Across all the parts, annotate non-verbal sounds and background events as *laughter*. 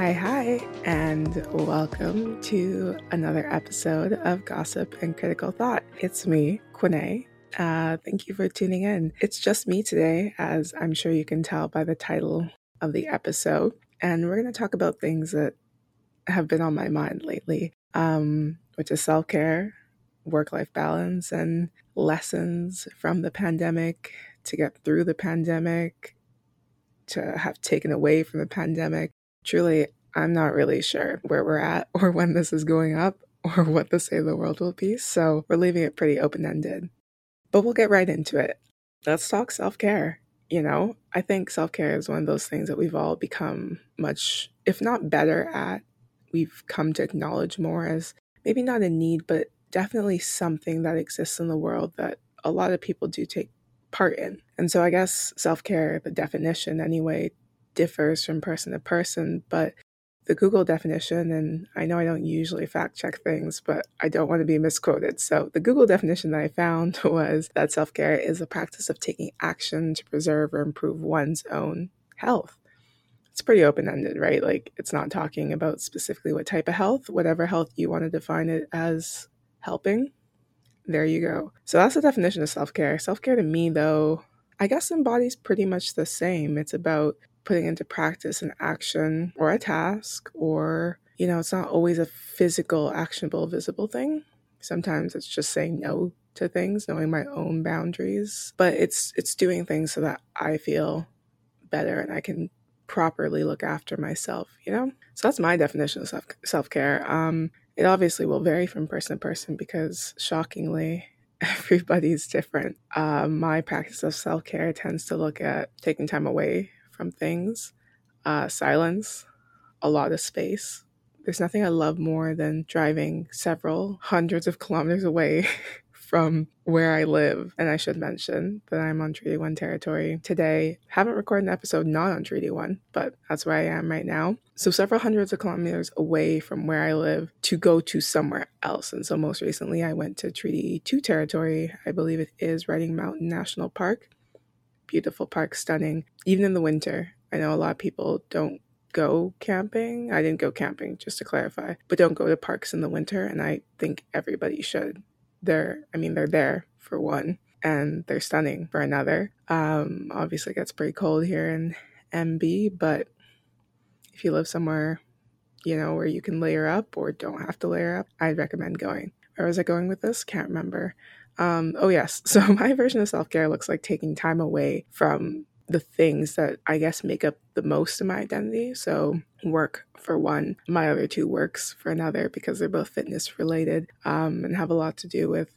Hi, hi, and welcome to another episode of Gossip and Critical Thought. It's me, Kwene. Uh, thank you for tuning in. It's just me today, as I'm sure you can tell by the title of the episode. And we're going to talk about things that have been on my mind lately, um, which is self care, work life balance, and lessons from the pandemic to get through the pandemic, to have taken away from the pandemic. Truly, I'm not really sure where we're at *laughs* or when this is going up or what the state of the world will be. So we're leaving it pretty open ended. But we'll get right into it. Let's talk self care. You know, I think self care is one of those things that we've all become much, if not better at, we've come to acknowledge more as maybe not a need, but definitely something that exists in the world that a lot of people do take part in. And so I guess self care, the definition anyway, differs from person to person, but the Google definition, and I know I don't usually fact check things, but I don't want to be misquoted. So, the Google definition that I found *laughs* was that self care is the practice of taking action to preserve or improve one's own health. It's pretty open ended, right? Like, it's not talking about specifically what type of health, whatever health you want to define it as helping. There you go. So, that's the definition of self care. Self care to me, though, I guess embodies pretty much the same. It's about putting into practice an action or a task or you know it's not always a physical actionable visible thing. Sometimes it's just saying no to things knowing my own boundaries but it's it's doing things so that i feel better and i can properly look after myself you know? So that's my definition of self self-care. Um it obviously will vary from person to person because shockingly *laughs* everybody's different. Uh, my practice of self-care tends to look at taking time away from things, uh, silence, a lot of space. There's nothing I love more than driving several hundreds of kilometers away *laughs* from where I live. And I should mention that I'm on Treaty 1 territory today. Haven't recorded an episode not on Treaty 1, but that's where I am right now. So several hundreds of kilometers away from where I live to go to somewhere else. And so most recently I went to Treaty 2 territory. I believe it is Riding Mountain National Park beautiful park, stunning, even in the winter. I know a lot of people don't go camping. I didn't go camping, just to clarify, but don't go to parks in the winter. And I think everybody should. They're, I mean, they're there for one, and they're stunning for another. Um, obviously, it gets pretty cold here in MB, but if you live somewhere, you know, where you can layer up or don't have to layer up, I'd recommend going. Where was I going with this? Can't remember. Um, oh, yes. *laughs* So, my version of self care looks like taking time away from the things that I guess make up the most of my identity. So, work for one, my other two works for another because they're both fitness related um, and have a lot to do with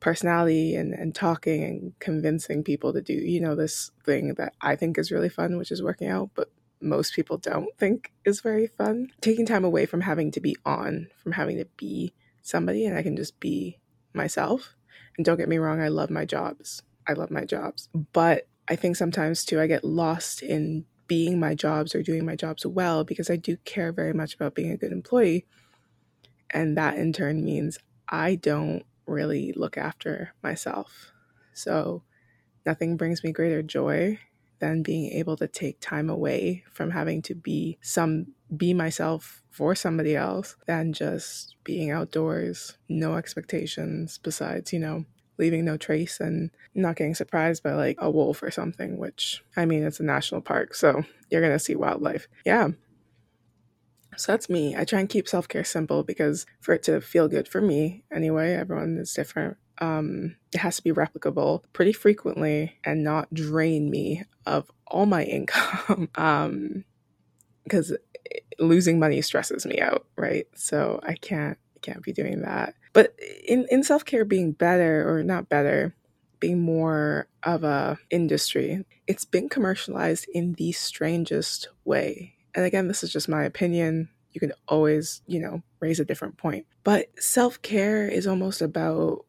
personality and, and talking and convincing people to do, you know, this thing that I think is really fun, which is working out, but most people don't think is very fun. Taking time away from having to be on, from having to be somebody, and I can just be myself and don't get me wrong, I love my jobs. I love my jobs. But I think sometimes too, I get lost in being my jobs or doing my jobs well because I do care very much about being a good employee. And that in turn means I don't really look after myself. So nothing brings me greater joy than being able to take time away from having to be some be myself for somebody else than just being outdoors, no expectations besides, you know, leaving no trace and not getting surprised by like a wolf or something, which I mean, it's a national park, so you're to see wildlife. Yeah. So that's me. I try and keep self care simple because for it to feel good for me, anyway, everyone is different. Um, it has to be replicable pretty frequently and not drain me of all my *laughs* income. um, because losing money stresses me out, right? So I can't can't be doing that. But in in self-care being better or not better, being more of a industry, it's been commercialized in the strangest way. And again, this is just my opinion. You can always, you know, raise a different point. But self-care is almost about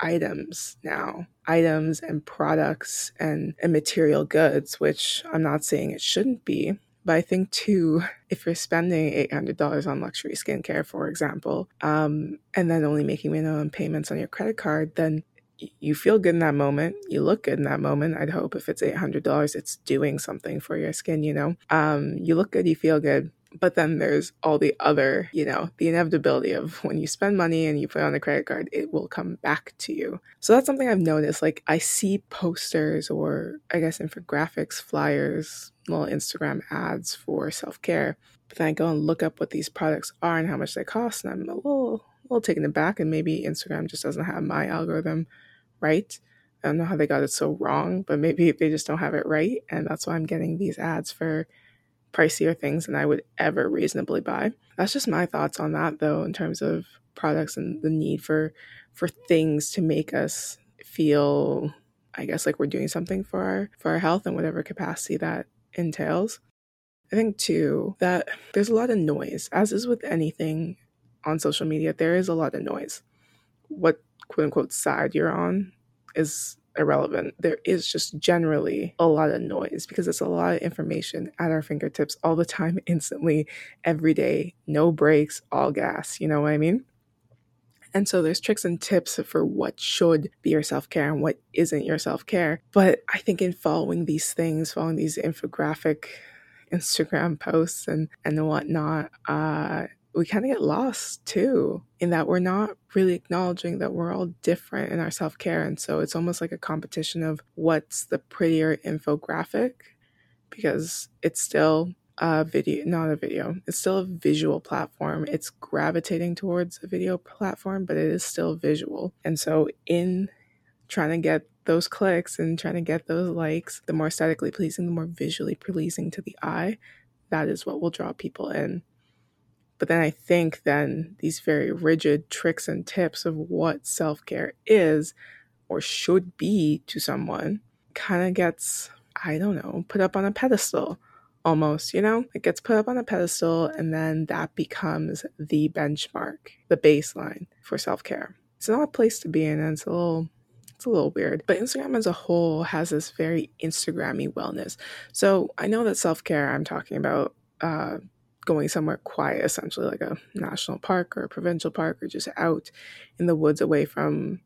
items now items and products and, and material goods which i'm not saying it shouldn't be but I think too, if you're spending $800 on luxury skincare, for example, um, and then only making minimum payments on your credit card, then you feel good in that moment. You look good in that moment. I'd hope if it's $800, it's doing something for your skin, you know? Um, you look good, you feel good. But then there's all the other, you know, the inevitability of when you spend money and you put on a credit card, it will come back to you. So that's something I've noticed. Like I see posters or I guess infographics, flyers, little Instagram ads for self care. But then I go and look up what these products are and how much they cost, and I'm a little, a little taken aback. And maybe Instagram just doesn't have my algorithm right. I don't know how they got it so wrong, but maybe they just don't have it right. And that's why I'm getting these ads for pricier things than I would ever reasonably buy. That's just my thoughts on that though in terms of products and the need for for things to make us feel I guess like we're doing something for our for our health in whatever capacity that entails. I think too that there's a lot of noise as is with anything on social media there is a lot of noise. What quote unquote side you're on is irrelevant. There is just generally a lot of noise because it's a lot of information at our fingertips all the time, *laughs* instantly, every day, no breaks, all gas. You know what I mean? And so there's tricks and tips for what should be your self care and what isn't your self care. But I think in following these things, following these infographic Instagram posts and and whatnot, uh, we kind of get lost too in that we're not really acknowledging that we're all different in our self care. And so it's almost like a competition of what's the prettier infographic because it's still a video, not a video, it's still a visual platform. It's gravitating towards a video platform, but it is still visual. And so in trying to get those clicks and trying to get those likes, the more aesthetically pleasing, the more visually pleasing to the eye, that is what will draw people in. But then I think then these very rigid tricks and tips of what self care is or should be to someone kind of gets, I don't know, put up on a pedestal almost, you know? It gets put up on a pedestal and then that becomes the benchmark, the baseline for self care. It's not a place to be in and it's a little it's a little weird. But Instagram as a whole has this very Instagrammy wellness. So I know that self care I'm talking about uh, going somewhere quiet, essentially like a national park or a provincial park or just out in the woods away from,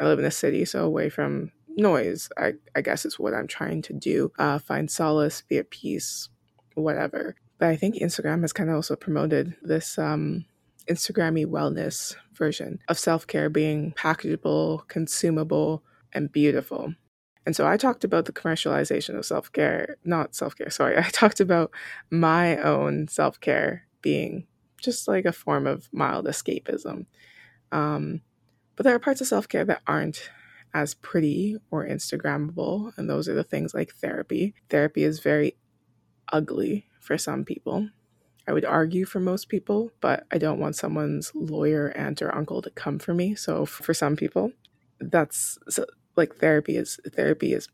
I live in a city, so away from noise, I, I guess is what I'm trying to do. Uh, find solace, be at peace, whatever. But I think Instagram has kind of also promoted this um, Instagrammy wellness version of self care being packageable, consumable, and beautiful. And so I talked about the commercialization of self care, not self care, sorry. *laughs* I talked about my own self care being just like a form of mild escapism. Um, but there are parts of self care that aren't as pretty or Instagrammable. And those are the things like therapy. Therapy is very ugly for some people. I would argue for most people, but I don't want someone's lawyer, aunt, or uncle to come for me. So for some people, that's so like therapy is therapy is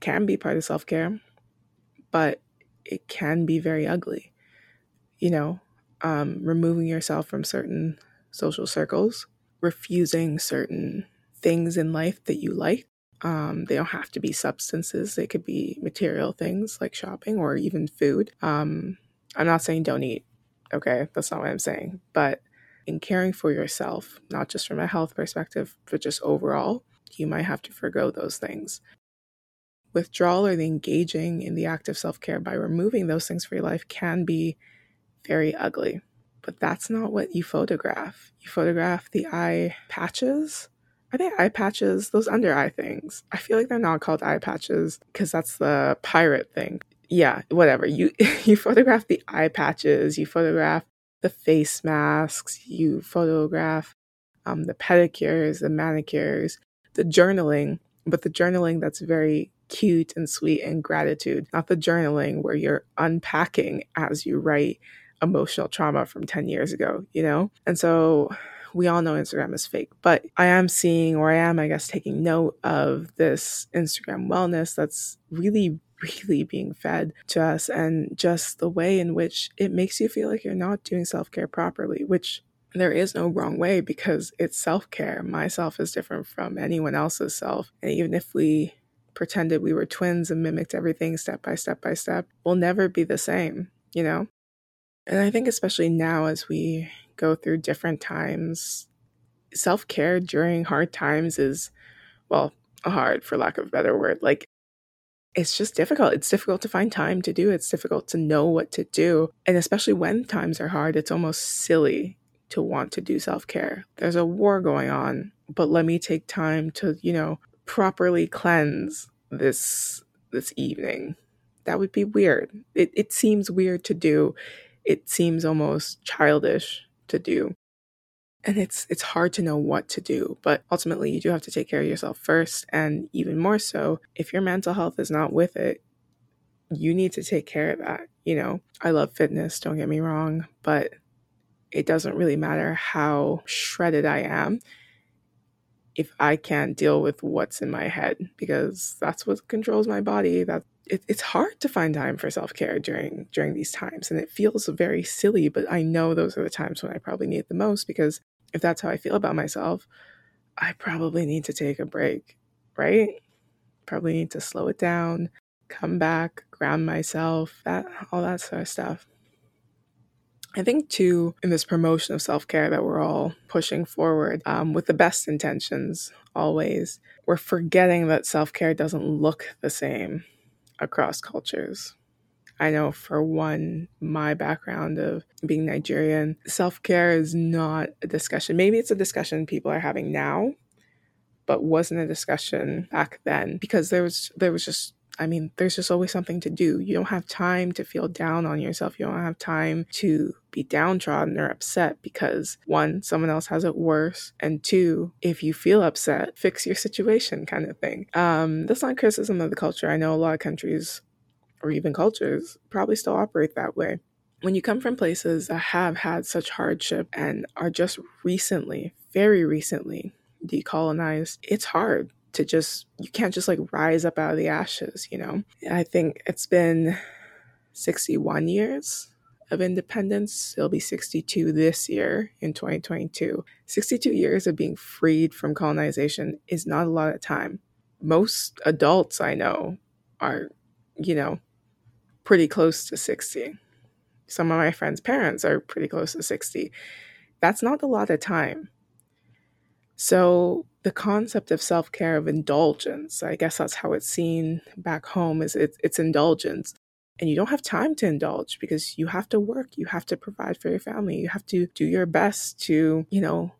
can be part of self-care but it can be very ugly you know? Um, removing yourself from certain social circles refusing certain things in life that you like um, they don't have to be substances they could be material things like shopping or even food. Um, i'm not saying don't eat okay? That's not what i'm saying. But in caring for yourself not just from a health perspective but just overall you might have to forego those things. Withdrawal or the engaging in the act of self care by removing those things from your life can be very ugly. But that's not what you photograph. You photograph the eye patches. Are they eye patches? Those under eye things. I feel like they're not called eye patches because that's the pirate thing. Yeah, whatever. You *laughs* you photograph the eye patches, you photograph the face masks, you photograph um, the pedicures, the manicures, the journaling, but the journaling that's very cute and sweet and gratitude, not the journaling where you're unpacking as you write emotional trauma from 10 years ago, you know? And so we all know Instagram is fake, but I am seeing, or I am, I guess, taking note of this Instagram wellness that's really, really being fed to us and just the way in which it makes you feel like you're not doing self care properly, which there is no wrong way because it's self care. My self is different from anyone else's self. And even if we pretended we were twins and mimicked everything step by step by step, we'll never be the same, you know? And I think, especially now as we go through different times, self care during hard times is, well, hard for lack of a better word. Like, it's just difficult. It's difficult to find time to do. It's difficult to know what to do. And especially when times are hard, it's almost silly to want to do self care. There's a war going on, but let me take time to, you know, properly cleanse this this evening. That would be weird. It it seems weird to do. It seems almost childish to do. And it's it's hard to know what to do, but ultimately you do have to take care of yourself first and even more so if your mental health is not with it, you need to take care of that. You know, I love fitness, don't get me wrong, but it doesn't really matter how shredded I am if I can't deal with what's in my head because that's what controls my body. That it, it's hard to find time for self care during during these times, and it feels very silly. But I know those are the times when I probably need it the most because if that's how I feel about myself, I probably need to take a break, right? Probably need to slow it down, come back, ground myself, that all that sort of stuff. I think, too, in this promotion of self care that we're all pushing forward um, with the best intentions always, we're forgetting that self care doesn't look the same across cultures. I know for one, my background of being Nigerian, self care is not a discussion. Maybe it's a discussion people are having now, but wasn't a discussion back then because there was there was just I mean, there's just always something to do. You don't have time to feel down on yourself. You don't have time to be downtrodden or upset because one, someone else has it worse, and two, if you feel upset, fix your situation kind of thing. Um, that's not criticism of the culture. I know a lot of countries or even cultures probably still operate that way. When you come from places that have had such hardship and are just recently, very recently, decolonized, it's hard to just you can't just like rise up out of the ashes you know? I think it's been 61 years of independence. It'll be 62 this year in 2022 62 years of being freed from colonization is not a lot of time. Most adults i know are you know pretty close to 60 some of my friends parents are pretty close to 60 that's not a lot of time. So the concept of self-care of indulgence, I guess that's how it's seen back home is it, it's indulgence. And you don't have time to indulge because you have to work, you have to provide for your family, you have to do your best to, you know,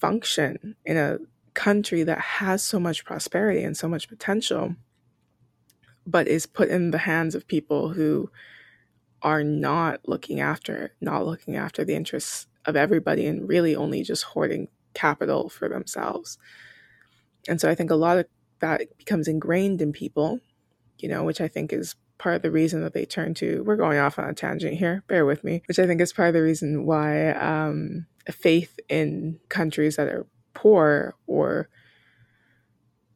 function in a country that has so much prosperity and so much potential, but is put in the hands of people who are not looking after, not looking after the interests of everybody and really only just hoarding capital for themselves. And so I think a lot of that becomes ingrained in people, you know, which I think is part of the reason that they turn to, we're going off on a tangent here, bear with me, which I think is part of the reason why um, faith in countries that are poor or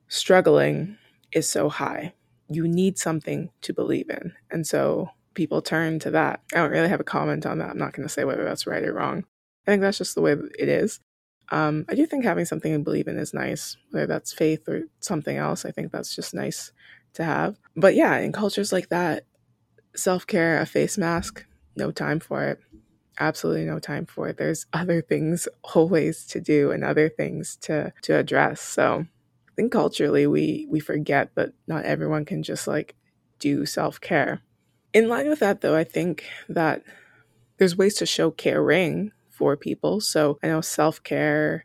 struggling is so high. You need something to believe in. And so people turn to that. I don't really have a comment on that. I'm not going to say whether that's right or wrong. I think that's just the way it is. Um, I do think having something to believe in is nice, whether that's faith or something else. I think that's just nice to have. But yeah, in cultures like that, self care, a face mask, no time for it. Absolutely no time for it. There's *laughs* other things always to do and other things to to address. So I think culturally we we forget that not everyone can just like do self care. In line with that, though, I think that there's ways to show caring for people. So I know self care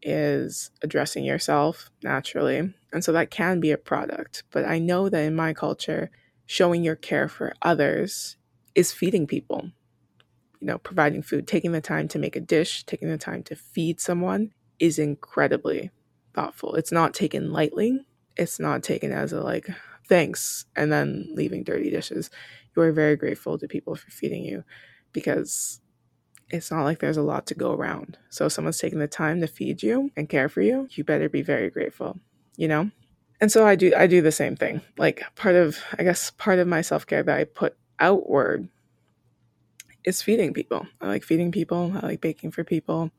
is addressing yourself naturally. And so that can be a product. But I know that in my culture, showing your care for others is feeding people, you know, providing food, taking the time to make a dish, taking the time to feed someone is incredibly thoughtful. It's not taken lightly. It's not taken as a like, thanks, and then leaving dirty dishes. You are very grateful to people for feeding you because it's not like there's a lot to go around. So if someone's taking the time to feed you and care for you, you better be very grateful, you know? And so I do I do the same thing. Like part of I guess part of my self-care that I put outward is feeding people. I like feeding people. I like baking for people.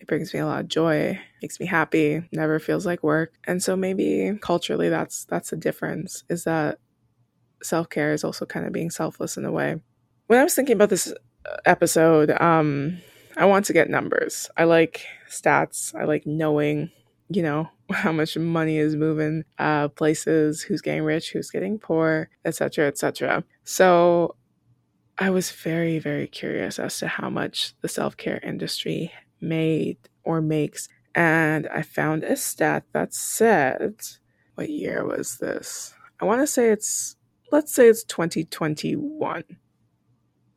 It brings me a lot of joy, makes me happy, never feels like work. And so maybe culturally that's that's the difference is that self-care is also kind of being selfless in a way. When I was thinking about this episode, um, I want to get numbers. I like stats. I like knowing you know, *laughs* how much money is moving uh, places, who's getting rich, who's getting poor, etc., etc. So I was very, very curious as to how much the self care industry made or makes. And I found a stat that said, what year was this? I want to say it's, let's say it's 2021.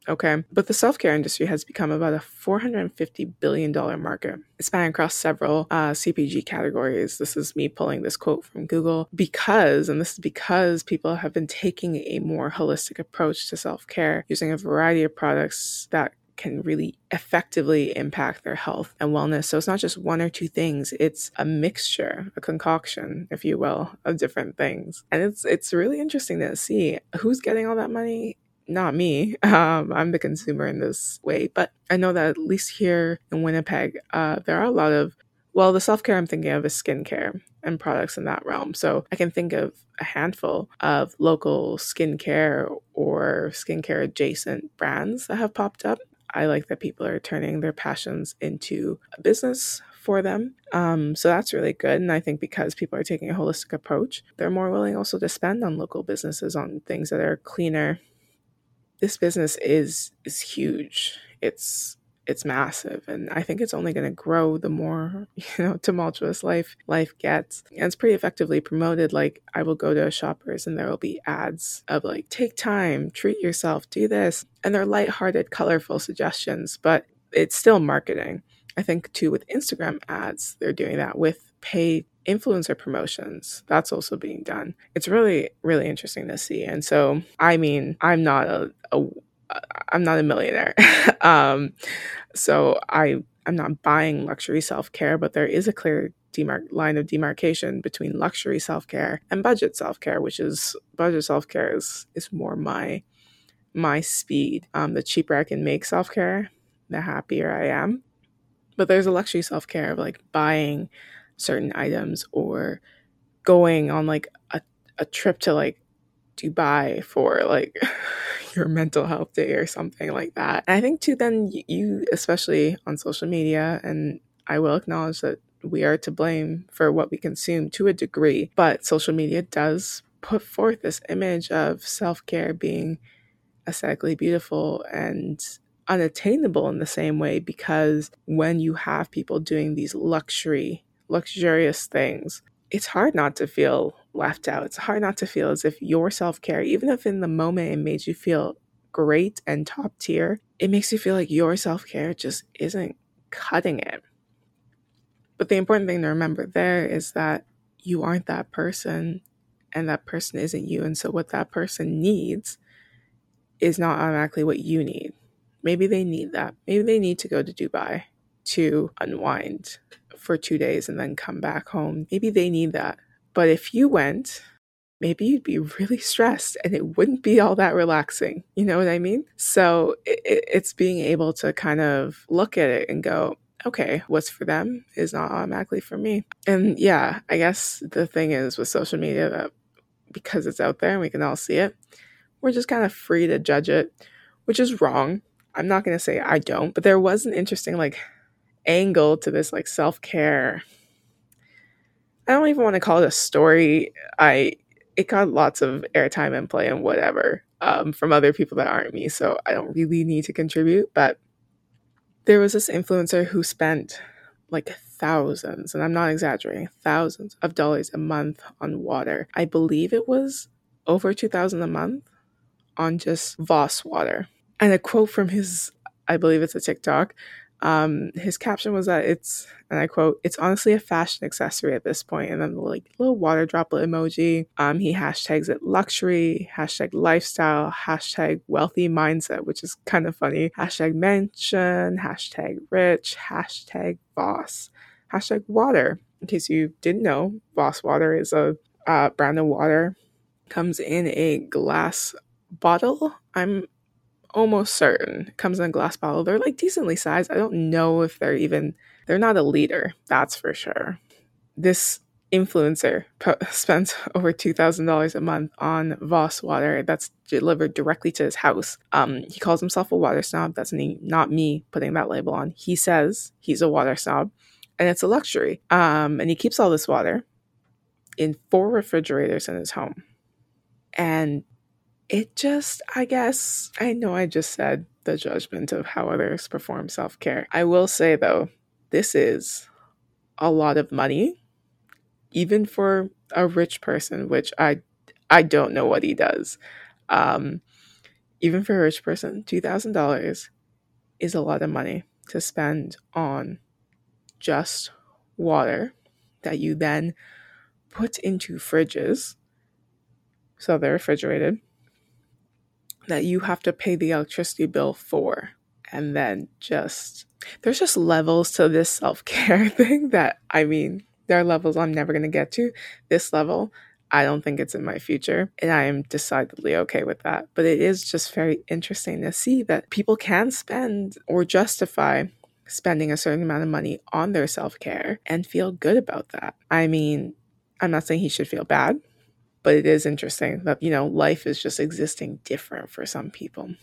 Okay. But the self care industry has become about a $450 billion market. Spanning across several uh, CPG categories. This is me pulling this quote from Google because, and this is because people have been taking a more holistic approach to self care using a variety of products that can really effectively impact their health and wellness. So it's not just one or two things, it's a mixture, a concoction, if you will, of different things. And it's it's really interesting to see who's getting all that money not me. *laughs* Um, I'm the consumer in this way. But I know that at least here in Winnipeg, uh, there are a lot of, well, the self care I'm thinking of is skincare and products in that realm. So I can think of a handful of local skincare or skincare adjacent brands that have popped up. I like that people are turning their passions into a business for them. Um, so that's really good. And I think because people are taking a holistic approach, they're more willing also to spend on local businesses on things that are cleaner this business is is huge. It's it's massive and I think it's only going to grow the more, *laughs* you know, tumultuous life life gets. And it's pretty effectively promoted like I will go to shoppers and there will be ads of like take time, treat yourself, do this. And they're lighthearted, colorful suggestions, but it's still marketing. I think too with Instagram ads, they're doing that with paid influencer promotions. That's also being done. It's really really interesting to see. And so i mean i'm not a, a i'm not a millionaire. *laughs* Um so i i'm not buying luxury self-care but there is a clear demarc- line of demarcation between luxury self-care and budget self-care which is budget self-care is is more my my speed. Um the cheaper i can make self-care the happier i am. But there's a luxury self-care of like buying certain items or going on like a, a trip to like Dubai for like *laughs* your mental health day or something like that. And I think too, then you, especially on social media, and I will acknowledge that we are to blame for what we consume to a degree, but social media does put forth this image of self care being aesthetically beautiful and unattainable in the same way because when you have people doing these luxury luxurious things, it's hard not to feel left out. It's hard not to feel as if your self care, even if in the moment it made you feel great and top tier, it makes you feel like your self care just isn't cutting it. But the important thing to remember there is that you aren't that person and that person isn't you. And so, what that person needs is not automatically what you need. Maybe they need that. Maybe they need to go to Dubai to unwind for two days and then come back home. Maybe they need that. But if you went, maybe you'd be really stressed and it wouldn't be all that relaxing. You know what I mean? So it, it's being able to kind of look at it and go, okay, what's for them is not automatically for me. And yeah, I guess the thing is with social media that because it's out there and we can all see it, we're just kind of free to judge it, which is wrong. I'm not going to say I don't, but there was an interesting like angle to this like self-care. I don't even want to call it a story. I it got lots of airtime and play and whatever um, from other people that aren't me so i don't really need to contribute but there was this influencer who spent like thousands and i'm not exaggerating thousands of dollars a month on water. I believe it was over 2000 a month on just Voss water. And a quote from his i believe it's a tiktok um, his caption was that it's, and I quote, it's honestly a fashion accessory at this point. And then the like little water droplet emoji. Um, he hashtags it luxury, hashtag lifestyle, hashtag wealthy mindset, which is kind of funny. Hashtag mention, hashtag rich, hashtag Voss, hashtag water. In case you didn't know, Voss water is a uh, brand of water. Comes in a glass bottle. I'm almost certain comes in a glass bottle. They're like decently sized. I don't know if they're even, they're not a liter, that's for sure. This influencer po- *laughs* spends over $2,000 a month on Voss water that's delivered directly to his house. Um, he calls himself a water snob. That's not me putting that label on. He says he's a water snob. and it's a luxury. Um, and he keeps all this water in four refrigerators in his home. And it just, I guess, I know I just said the judgment of how others perform self care. I will say, though, this is a lot of money, even for a rich person, which I, I don't know what he does. Um, even for a rich person, $2,000 is a lot of money to spend on just water that you then put into fridges so they're refrigerated that you have to pay the electricity bill for. And then just there's just levels to this self-care *laughs* thing that i mean there are levels i'm never going to get to. This level i don't think it's in my future and i am decidedly okay with that. But it is just very interesting to see that people can spend or justify spending a certain amount of money on their self-care and feel good about that. I mean i'm not saying he should feel bad but it is interesting that you know life is just existing different for some people.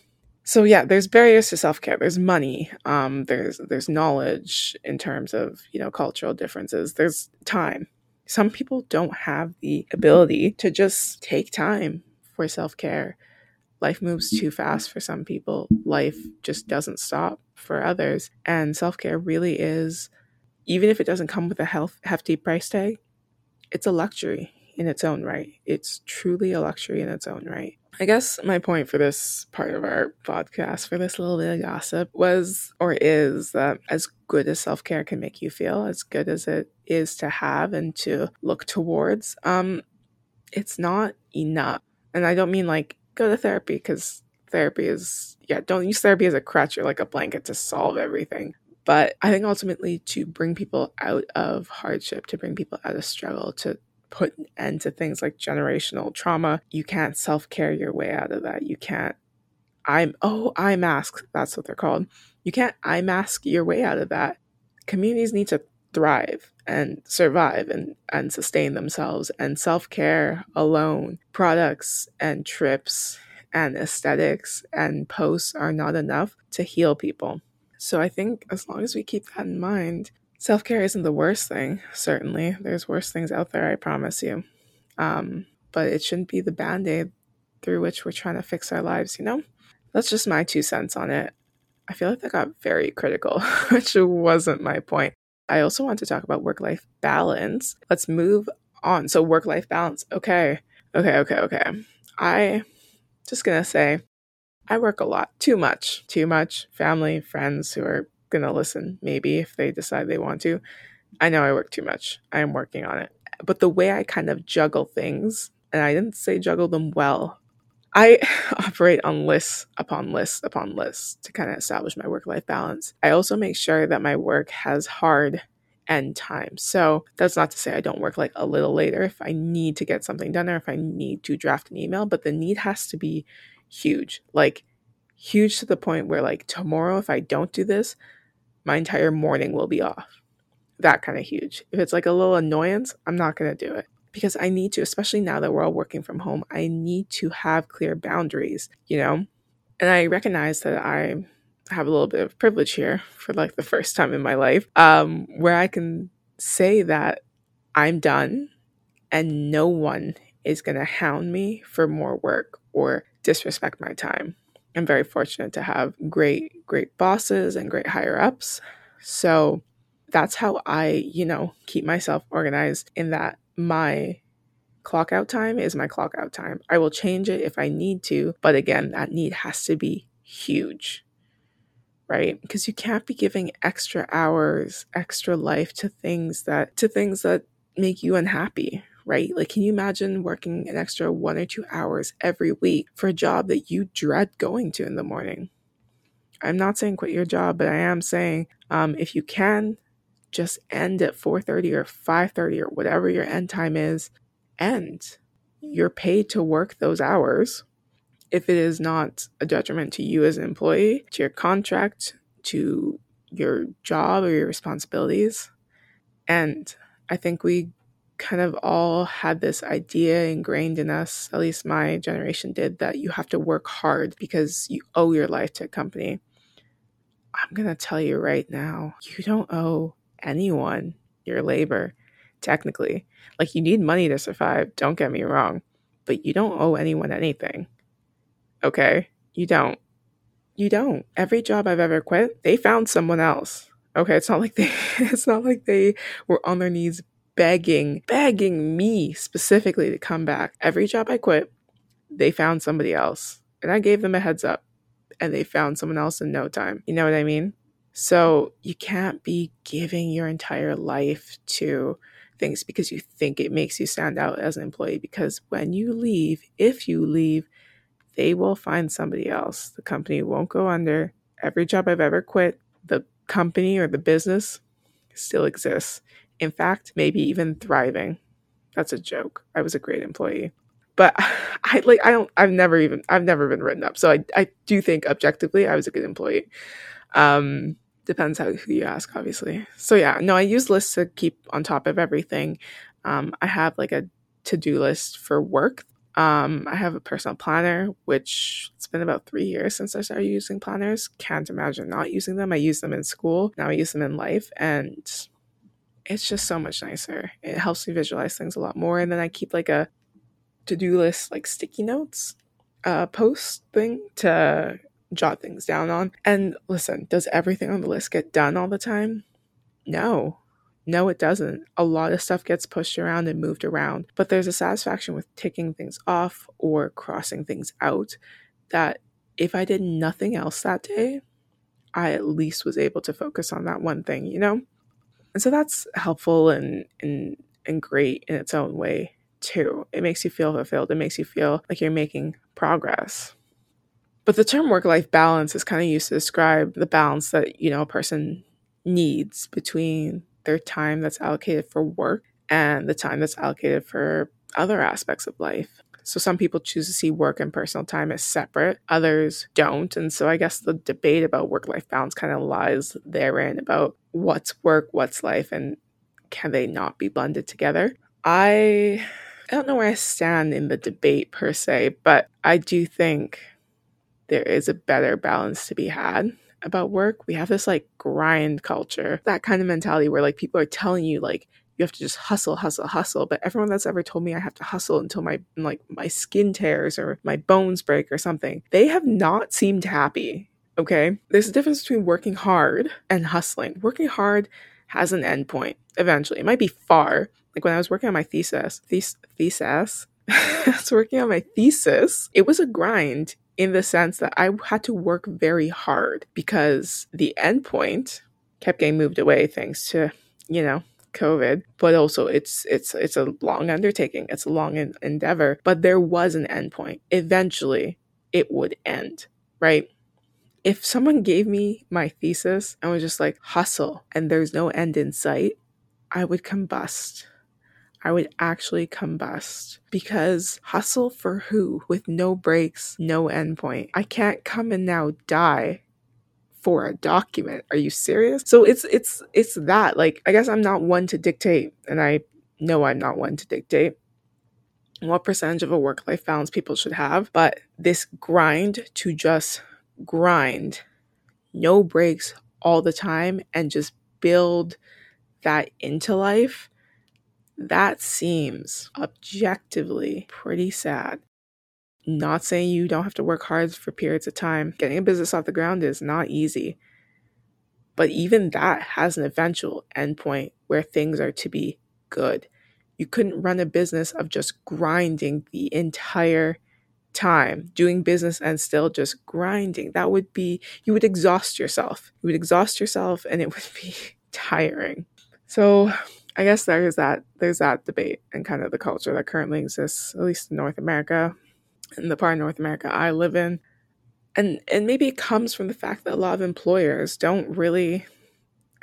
So yeah there's barriers to self-care. There's money um, there's there's knowledge in terms of you know cultural differences. There's time. Some people don't have the ability to just take time for self-care. Life moves too fast for some people. Life just doesn't stop for others. And self-care really is even if it doesn't come with a health, hefty price tag it's a luxury in its own right. It's truly a luxury in its own right. I guess my point for this part of our podcast, for this little bit of gossip, was or is that as good as self care can make you feel, as good as it is to have and to look towards, um, it's not enough. And I don't mean like go to therapy because therapy is, yeah, don't use therapy as a crutch or like a blanket to solve everything. But I think ultimately to bring people out of hardship, to bring people out of struggle, to put an end to things like generational trauma. You can't self care your way out of that. You can't I'm oh eye mask. That's what they're called. You can't eye mask your way out of that. Communities need to thrive and survive and, and sustain themselves. And self care alone, products and trips and aesthetics and posts are not enough to heal people. So I think as long as we keep that in mind, Self care isn't the worst thing, certainly. There's worse things out there, I promise you. Um, but it shouldn't be the band aid through which we're trying to fix our lives, you know? That's just my two cents on it. I feel like that got very critical, *laughs* which wasn't my point. I also want to talk about work life balance. Let's move on. So, work life balance. Okay. Okay. Okay. Okay. I just gonna say I work a lot, too much, too much. Family, friends who are going to listen, maybe if they decide they want to. I know I work too much. I am working on it. But the way I kind of juggle things, and I didn't say juggle them well, I *laughs* operate on lists upon lists upon lists to kind of establish my work life balance. I also make sure that my work has hard end time. So that's not to say I don't work like a little later if I need to get something done or if I need to draft an email, but the need has to be huge. Like huge to the point where like tomorrow if I don't do this, my entire morning will be off. That kind of huge. If it's like a little annoyance, I'm not going to do it because I need to, especially now that we're all working from home, I need to have clear boundaries, you know? And I recognize that I have a little bit of privilege here for like the first time in my life, um, where I can say that I'm done and no one is going to hound me for more work or disrespect my time. I'm very fortunate to have great, great bosses and great higher ups. So that's how I, you know, keep myself organized in that my clock out time is my clock out time. I will change it if I need to, but again, that need has to be huge. Right? Because you can't be giving extra hours, extra life to things that to things that make you unhappy, right? Like, can you imagine working an extra one or two hours every week for a job that you dread going to in the morning? I'm not saying quit your job, but I am saying um, if you can, just end at 4:30 or 5:30 or whatever your end time is. End. You're paid to work those hours. If it is not a detriment to you as an employee, to your contract, to your job or your responsibilities. And I think we kind of all had this idea ingrained in us, at least my generation did, that you have to work hard because you owe your life to a company. I'm going to tell you right now, you don't owe anyone your labor, technically. Like, you need money to survive, don't get me wrong, but you don't owe anyone anything. Okay? You don't. You don't. Every job I've ever quit, they found someone else. Okay, it's not like they *laughs* it's not like they were on their knees begging, begging me specifically to come back. Every job I quit, they found somebody else. And I gave them a heads up and they found someone else in no time. You know what I mean? So you can't be giving your entire life to things because you think it makes you stand out as an employee. Because when you leave, if you leave, they will find somebody else. The company won't go under. Every job I've ever quit, the company or the business still exists. In fact, maybe even thriving. That's a joke. I was a great employee. But *laughs* I like I don't I've never even I've never been written up. So I I do think objectively I was a good employee. Um depends how who you ask obviously. So yeah, no, I use lists to keep on top of everything. Um I have like a to-do list for work um, I have a personal planner, which it's been about three years since I started using planners. Can't imagine not using them. I use them in school. Now I use them in life. And it's just so much nicer. It helps me visualize things a lot more. And then I keep like a to do list, like sticky notes, uh, post thing to jot things down on. And listen, does everything on the list get done all the time? No. No, it doesn't. A lot of stuff gets pushed around and moved around, but there's a satisfaction with ticking things off or crossing things out that if I did nothing else that day, I at least was able to focus on that one thing, you know? And so that's helpful and and and great in its own way too. It makes you feel fulfilled. It makes you feel like you're making progress. But the term work life balance is kind of used to describe the balance that, you know, a person needs between their time that's allocated for work and the time that's allocated for other aspects of life. So some people choose to see work and personal time as separate, others don't. And so I guess the debate about work life balance kind of lies therein about what's work, what's life, and can they not be blended together? I I don't know where I stand in the debate per se, but I do think there is a better balance to be had about work. We have this like grind culture, that kind of mentality where like people are telling you like you have to just hustle, hustle, hustle. But everyone that's ever told me I have to hustle until my like my skin tears or my bones break or something, they have not seemed happy. Okay. There's a difference between working hard and hustling. Working hard has an endpoint eventually. It might be far. Like when I was working on my thesis, thes- thesis, *laughs* I was working on my thesis. It was a grind in the sense that I had to work very hard because the endpoint kept getting moved away thanks to, you know, COVID, but also it's it's it's a long undertaking. It's a long endeavor, but there was an endpoint. Eventually, it would end, right? If someone gave me my thesis and was just like hustle and there's no end in sight, I would combust. I would actually combust because hustle for who with no breaks, no endpoint. I can't come and now die for a document. Are you serious? So it's it's it's that like I guess I'm not one to dictate and I know I'm not one to dictate what percentage of a work life balance people should have, but this grind to just grind, no breaks all the time and just build that into life that seems objectively pretty sad. Not saying you don't have to work hard for periods of time. Getting a business off the ground is not easy. But even that has an eventual endpoint where things are to be good. You couldn't run a business of just grinding the entire time, doing business and still just grinding. That would be, you would exhaust yourself. You would exhaust yourself and it would be *laughs* tiring. So I guess there's that there's that debate and kind of the culture that currently exists, at least in North America, in the part of North America I live in. And and maybe it comes from the fact that a lot of employers don't really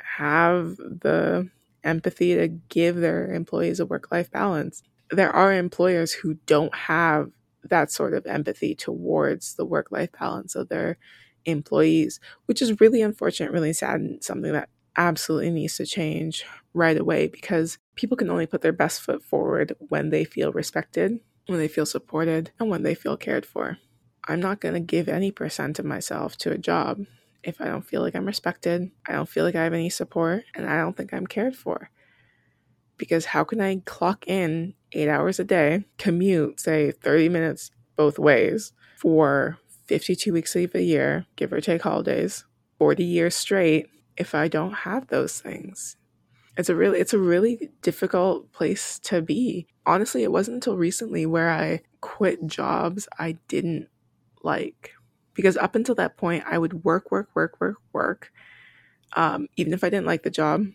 have the empathy to give their employees a work life balance. There are employers who don't have that sort of empathy towards the work life balance of their employees, which is really unfortunate, really sad, and something that absolutely needs to change right away because people can only put their best foot forward when they feel respected, when they feel supported, and when they feel cared for. I'm not going to give any percent of myself to a job if I don't feel like I'm respected, I don't feel like I have any support, and I don't think I'm cared for. Because how can I clock in eight hours a day, commute, say 30 minutes both ways for 52 weeks of a year, give or take holidays, 40 years straight, if I don't have those things? It's a really it's a really difficult place to be. Honestly, it wasn't until recently where I quit jobs I didn't like because up until that point I would work work work work work um, even if I didn't like the job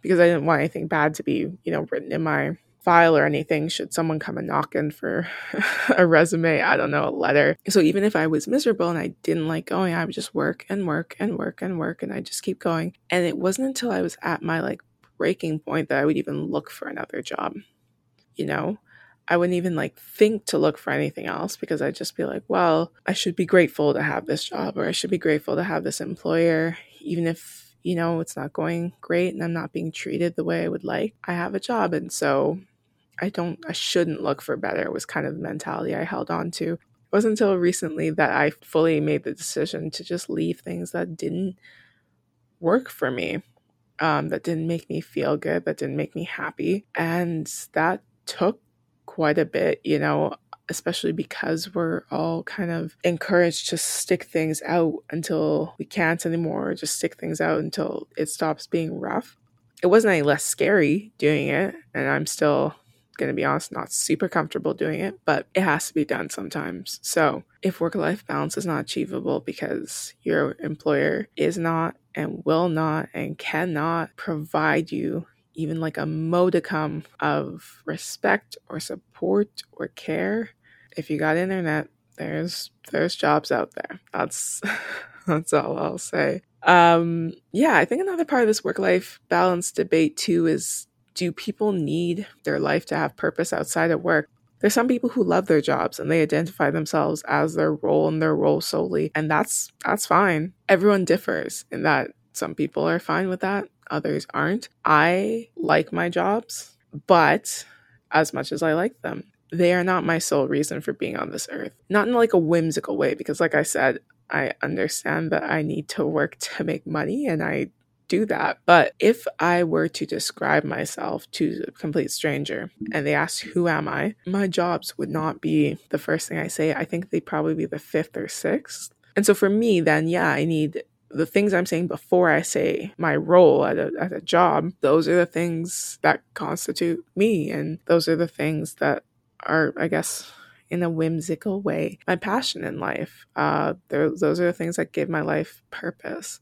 because I didn't want anything bad to be, you know, written in my file or anything should someone come and knock in for *laughs* a resume, I don't know, a letter. So even if I was miserable and I didn't like going, I would just work and work and work and work and I just keep going. And it wasn't until I was at my like breaking point that I would even look for another job. You know, I wouldn't even like think to look for anything else because I'd just be like, well, I should be grateful to have this job or I should be grateful to have this employer, even if, you know, it's not going great and I'm not being treated the way I would like. I have a job. And so I don't, I shouldn't look for better was kind of the mentality I held on to. It wasn't until recently that I fully made the decision to just leave things that didn't work for me um, that didn't make me feel good, that didn't make me happy. And that took quite a bit, you know, especially because we're all kind of encouraged to stick things out until we can't anymore, just stick things out until it stops being rough. It wasn't any less scary doing it, and I'm still going to be honest, not super comfortable doing it, but it has to be done sometimes. So, if work life balance is not achievable because your employer is not and will not and cannot provide you even like a modicum of respect or support or care, if you got internet, there's there's jobs out there. That's *laughs* that's all I'll say. Um yeah, I think another part of this work life balance debate too is do people need their life to have purpose outside of work? There's some people who love their jobs and they identify themselves as their role and their role solely, and that's that's fine. Everyone differs in that some people are fine with that, others aren't. I like my jobs, but as much as I like them, they are not my sole reason for being on this earth. Not in like a whimsical way, because like I said, I understand that I need to work to make money and I do that. But if I were to describe myself to a complete stranger and they asked, Who am I? my jobs would not be the first thing I say. I think they'd probably be the fifth or sixth. And so for me, then, yeah, I need the things I'm saying before I say my role at a, at a job. Those are the things that constitute me. And those are the things that are, I guess, in a whimsical way, my passion in life. Uh, those are the things that give my life purpose.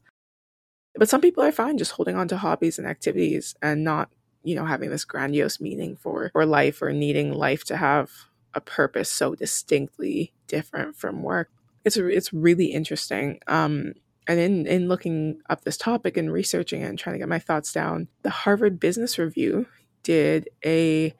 But some people are fine just holding on to hobbies and activities and not, you know, having this grandiose meaning for, for life or needing life to have a purpose so distinctly different from work. It's it's really interesting. Um, and in in looking up this topic and researching it and trying to get my thoughts down, the Harvard Business Review did a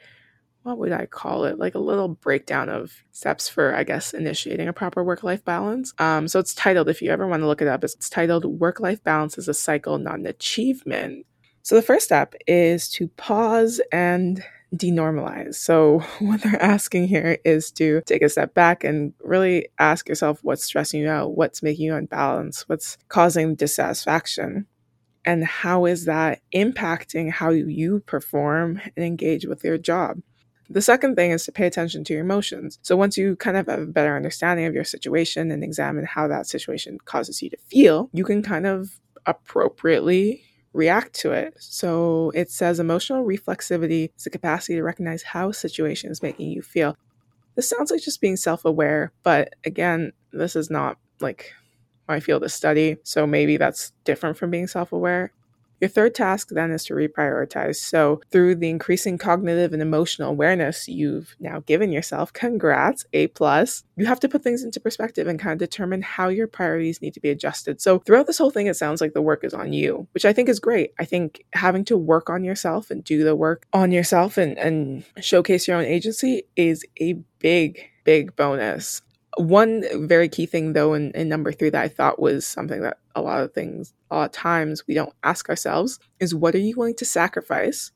what would I call it? Like a little breakdown of steps for, I guess, initiating a proper work life balance. Um, so it's titled, if you ever want to look it up, it's titled Work Life Balance is a Cycle, Not an Achievement. So the first step is to pause and denormalize. So, *laughs* what they're asking here is to take a step back and really ask yourself what's stressing you out, what's making you unbalanced, what's causing dissatisfaction, and how is that impacting how you perform and engage with your job. The second thing is to pay attention to your emotions. So once you kind of have a better understanding of your situation and examine how that situation causes you to feel, you can kind of appropriately react to it. So it says emotional reflexivity is the capacity to recognize how a situation is making you feel. This sounds like just being self aware, but again, this is not like my field of study. So maybe that's different from being self aware. Your third task then is to reprioritize. So, through the increasing cognitive and emotional awareness you've now given yourself, congrats, A plus, you have to put things into perspective and kind of determine how your priorities need to be adjusted. So, throughout this whole thing, it sounds like the work is on you, which I think is great. I think having to work on yourself and do the work on yourself and, and showcase your own agency is a big, big bonus. One very key thing, though, in, in number three that I thought was something that a lot of things, a lot of times we don't ask ourselves is what are you willing to sacrifice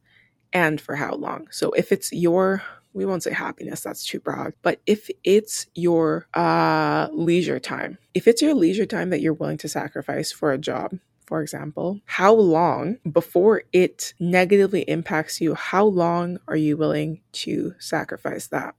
and for how long? So if it's your we won't say happiness, that's too broad, but if it's your uh, leisure time, if it's your leisure time that you're willing to sacrifice for a job, for example, how long before it negatively impacts you, how long are you willing to sacrifice that?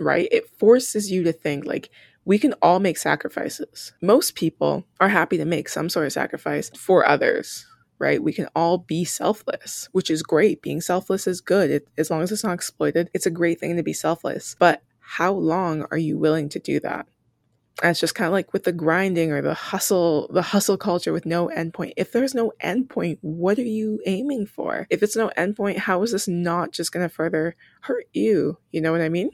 Right? It forces you to think like, we can all make sacrifices. Most people are happy to make some sort of sacrifice for others, right? We can all be selfless, which is great. Being selfless is good. It, as long as it's not exploited, it's a great thing to be selfless. But how long are you willing to do that? And it's just kind of like with the grinding or the hustle, the hustle culture with no endpoint. If there's no endpoint, what are you aiming for? If it's no endpoint, how is this not just going to further hurt you? You know what I mean?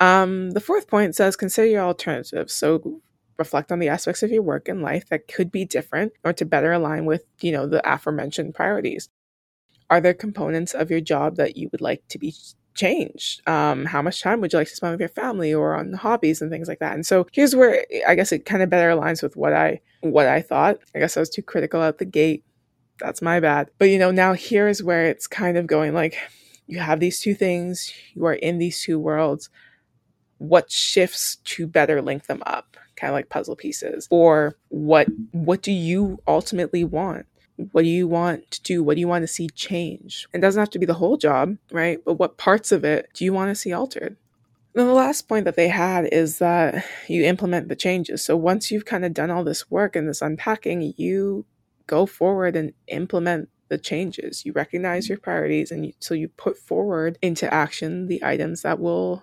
Um, the fourth point says consider your alternatives. So reflect on the aspects of your work and life that could be different or to better align with, you know, the aforementioned priorities. Are there components of your job that you would like to be changed? Um, how much time would you like to spend with your family or on hobbies and things like that? And so here's where I guess it kind of better aligns with what I what I thought. I guess I was too critical at the gate. That's my bad. But you know, now here is where it's kind of going like you have these two things, you are in these two worlds. What shifts to better link them up? Kind of like puzzle pieces. Or what what do you ultimately want? What do you want to do? What do you want to see change? It doesn't have to be the whole job, right? But what parts of it do you want to see altered? And the last point that they had is that you implement the changes. So once you've kind of done all this work and this unpacking, you go forward and implement the changes. You recognize your priorities and you, so you put forward into action the items that will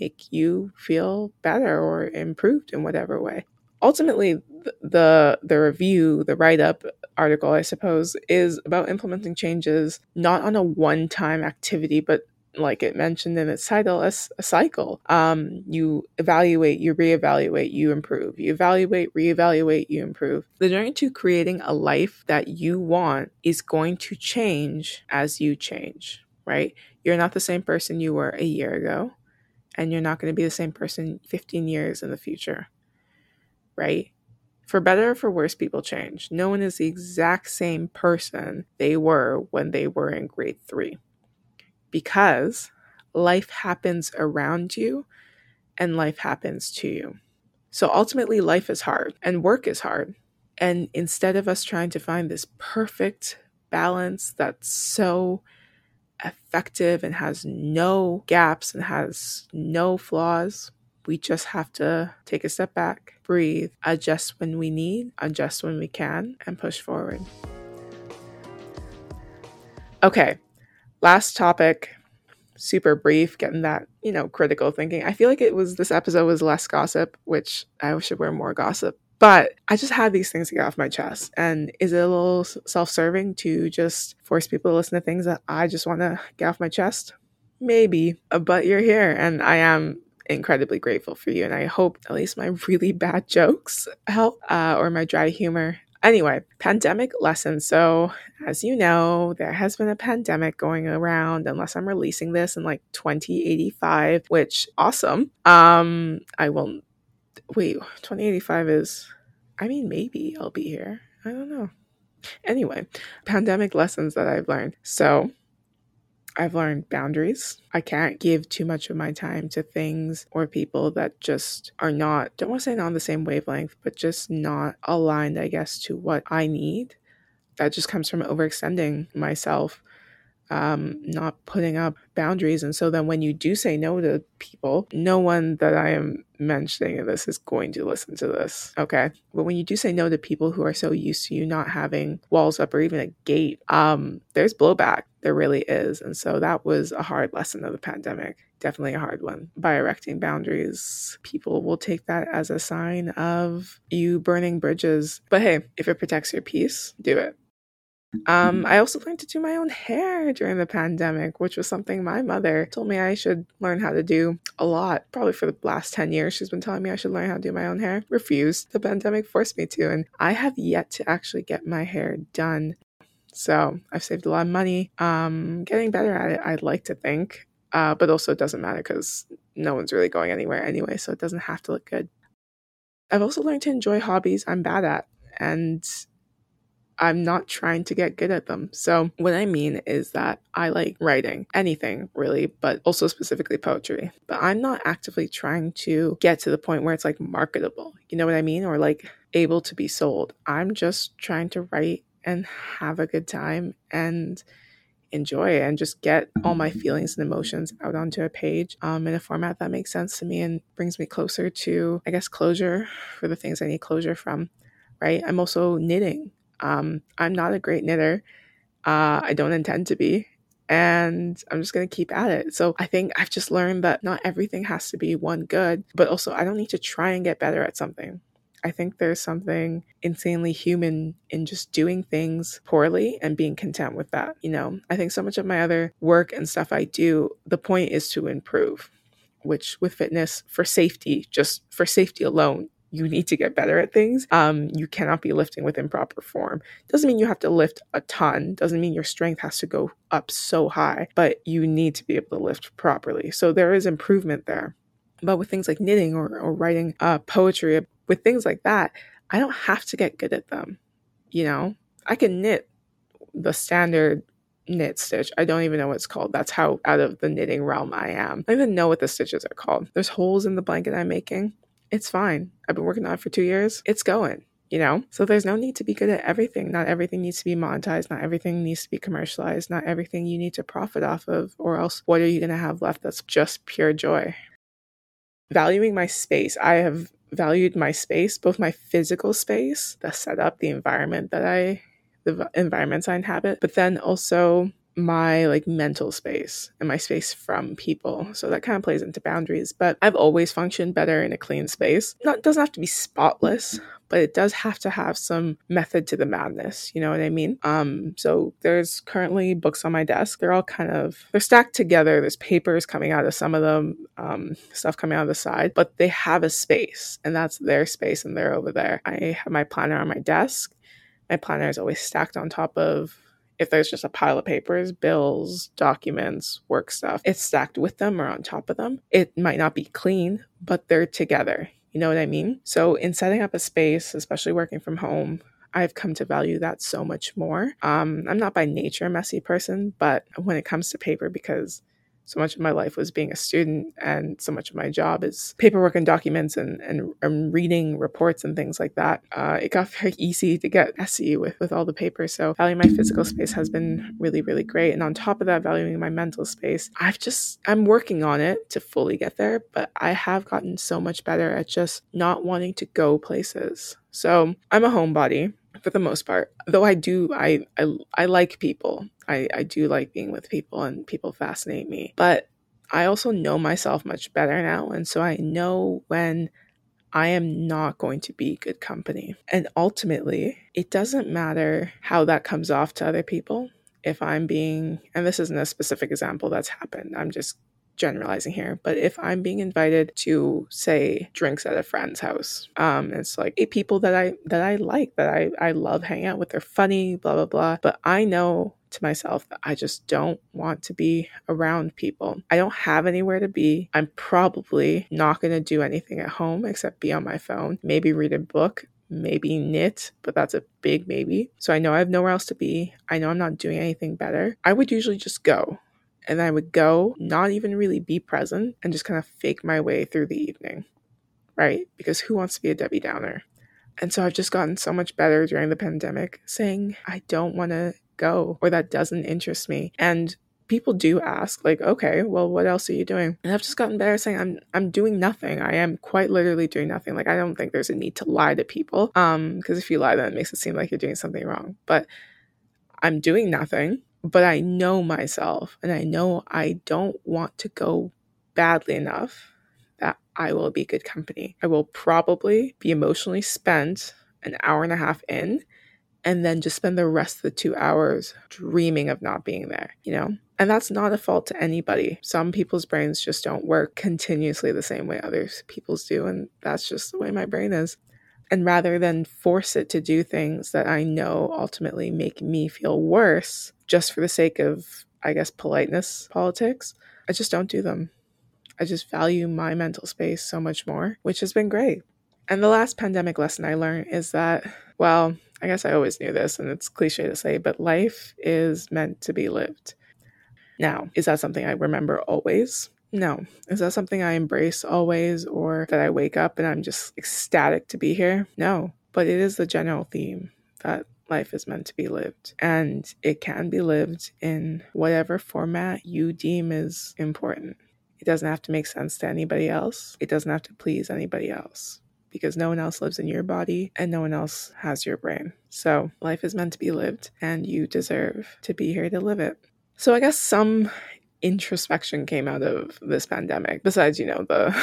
make you feel better or improved in whatever way. Ultimately the the review the write-up article i suppose is about implementing changes not on a one-time activity but like it mentioned in its title a, a cycle. Um, you evaluate you reevaluate you improve. You evaluate reevaluate you improve. The journey to creating a life that you want is going to change as you change right? You're not the same person you were a year ago and you're not going to be the same person 15 years in the future right? For better or for worse, people change. No one is the exact same person they were when they were in grade three because life happens around you and life happens to you. So ultimately, life is hard and work is hard. And instead of us trying to find this perfect balance that's so effective and has no gaps and has no flaws, we just have to take a step back, breathe, adjust when we need, adjust when we can, and push forward. Okay, last topic, super brief, getting that, you know, critical thinking. I feel like it was this episode was less gossip, which I should wear more gossip. But I just had these things to get off my chest. And is it a little self serving to just force people to listen to things that I just want to get off my chest? Maybe, but you're here, and I am incredibly grateful for you. And I hope at least my really bad *laughs* jokes help uh, or my dry humor. Anyway, pandemic lessons. So, as you know, there has been a pandemic going around unless I'm releasing this in like 2085, which awesome. Um, I will wait, 2085 is I mean maybe I'll be here. I don't know. Anyway, pandemic lessons that I've learned. So, I've learned boundaries. I can't give too much of my time to things or people that just are not, don't want to say not on the same wavelength, but just not aligned, I guess, to what I need. That just comes from overextending myself um, not putting up boundaries. And so then when you do say no to people, no one that I am mentioning in this is going to listen to this. Okay. But when you do say no to people who are so used to you not having walls up or even a gate, um, there's blowback. There really is. And so that was a hard lesson of the pandemic. Definitely a hard one. By erecting boundaries, people will take that as a sign of you burning bridges. But hey, if it protects your peace, do it. Um, I also learned to do my own hair during the pandemic, which was something my mother told me I should learn how to do a lot. Probably for the last 10 years, she's been telling me I should learn how to do my own hair. Refused. The pandemic forced me to, and I have yet to actually get my hair done. So I've saved a lot of money. Um, getting better at it, I'd like to think. Uh, but also it doesn't matter because no one's really going anywhere anyway, so it doesn't have to look good. I've also learned to enjoy hobbies I'm bad at. And I'm not trying to get good at them. So, what I mean is that I like writing anything really, but also specifically poetry. But I'm not actively trying to get to the point where it's like marketable. You know what I mean? Or like able to be sold. I'm just trying to write and have a good time and enjoy it and just get all my feelings and emotions out onto a page um, in a format that makes sense to me and brings me closer to, I guess, closure for the things I need closure from. Right. I'm also knitting. Um, I'm not a great knitter. Uh, I don't intend to be. And I'm just going to keep at it. So I think I've just learned that not everything has to be one good, but also I don't need to try and get better at something. I think there's something insanely human in just doing things poorly and being content with that. You know, I think so much of my other work and stuff I do, the point is to improve, which with fitness for safety, just for safety alone, you need to get better at things. Um, you cannot be lifting with improper form. Doesn't mean you have to lift a ton. Doesn't mean your strength has to go up so high, but you need to be able to lift properly. So there is improvement there. But with things like knitting or, or writing uh, poetry, with things like that, I don't have to get good at them. You know, I can knit the standard knit stitch. I don't even know what it's called. That's how out of the knitting realm I am. I don't even know what the stitches are called. There's holes in the blanket I'm making. It's fine. I've been working on it for two years. It's going, you know? So there's no need to be good at everything. Not everything needs to be monetized. Not everything needs to be commercialized. Not everything you need to profit off of, or else what are you going to have left that's just pure joy? Valuing my space. I have valued my space, both my physical space, the setup, the environment that I, the environments I inhabit, but then also my like mental space and my space from people. So that kind of plays into boundaries. But I've always functioned better in a clean space. Not doesn't have to be spotless, but it does have to have some method to the madness. You know what I mean? Um, so there's currently books on my desk. They're all kind of they're stacked together. There's papers coming out of some of them, um, stuff coming out of the side, but they have a space, and that's their space, and they're over there. I have my planner on my desk. My planner is always stacked on top of if there's just a pile of papers, bills, documents, work stuff, it's stacked with them or on top of them. It might not be clean, but they're together. You know what I mean? So, in setting up a space, especially working from home, I've come to value that so much more. Um, I'm not by nature a messy person, but when it comes to paper, because so much of my life was being a student and so much of my job is paperwork and documents and, and, and reading reports and things like that. Uh, it got *laughs* very easy to get messy with, with all the paper so valuing my physical space has been really really great. And on top of that valuing my mental space i've just i'm working on it to fully get there but i have gotten so much better at just not wanting to go places. So i'm a homebody for the most part. Though I do, I I, I like people. I, I do like being with people, and people fascinate me. But I also know myself much better now, and so I know when I am not going to be good company. And ultimately, it doesn't matter how that comes off to other people. If I'm being, and this isn't a specific example that's happened, I'm just generalizing here, but if I'm being invited to say drinks at a friend's house, um, it's like eight people that I that I like, that I, I love hanging out with, they're funny, blah blah blah. But I know to myself that I just don't want to be around people. I don't have anywhere to be. I'm probably not gonna do anything at home except be on my phone, maybe read a book, maybe knit, but that's a big maybe. So I know I have nowhere else to be. I know I'm not doing anything better. I would usually just go and I would go, not even really be present, and just kind of fake my way through the evening, right? Because who wants to be a Debbie Downer? And so I've just gotten so much better during the pandemic saying, I don't want to go or that doesn't interest me. And people do ask like okay well what else are you doing and i've just gotten better saying i'm i'm doing nothing i am quite literally doing nothing like i don't think there's a need to lie to people um because if you lie then it makes it seem like you're doing something wrong but i'm doing nothing but I know myself and I know I don't want to go badly enough that I will be good company. I will probably be emotionally spent an hour and a half in and then just spend the rest of the two hours dreaming of not being there, you know? And that's not a fault to anybody. Some people's brains just don't work continuously the same way others people's do. And that's just the way my brain is. And rather than force it to do things that I know ultimately make me feel worse just for the sake of, I guess, politeness politics, I just don't do them. I just value my mental space so much more, which has been great. And the last pandemic lesson I learned is that, well, I guess I always knew this, and it's cliche to say, but life is meant to be lived. Now, is that something I remember always? No. Is that something I embrace always or that I wake up and I'm just ecstatic to be here? No. But it is the general theme that life is meant to be lived. And it can be lived in whatever format you deem is important. It doesn't have to make sense to anybody else, it doesn't have to please anybody else because no one else lives in your body and no one else has your brain. So life is meant to be lived and you deserve to be here to live it. So I guess some introspection came out of this pandemic besides you know the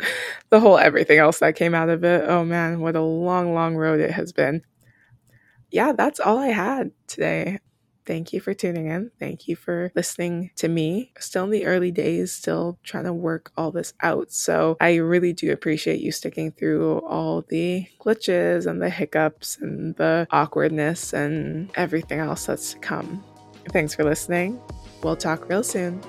*laughs* the whole everything else that came out of it. Oh man what a long long road it has been. Yeah that's all i had today. Thank you for tuning in. Thank you for listening to me. Still in the early days still trying to work all this out. So i really do appreciate you sticking through all the glitches and the hiccups and the awkwardness and everything else that's to come. Thanks for listening We'll talk real soon.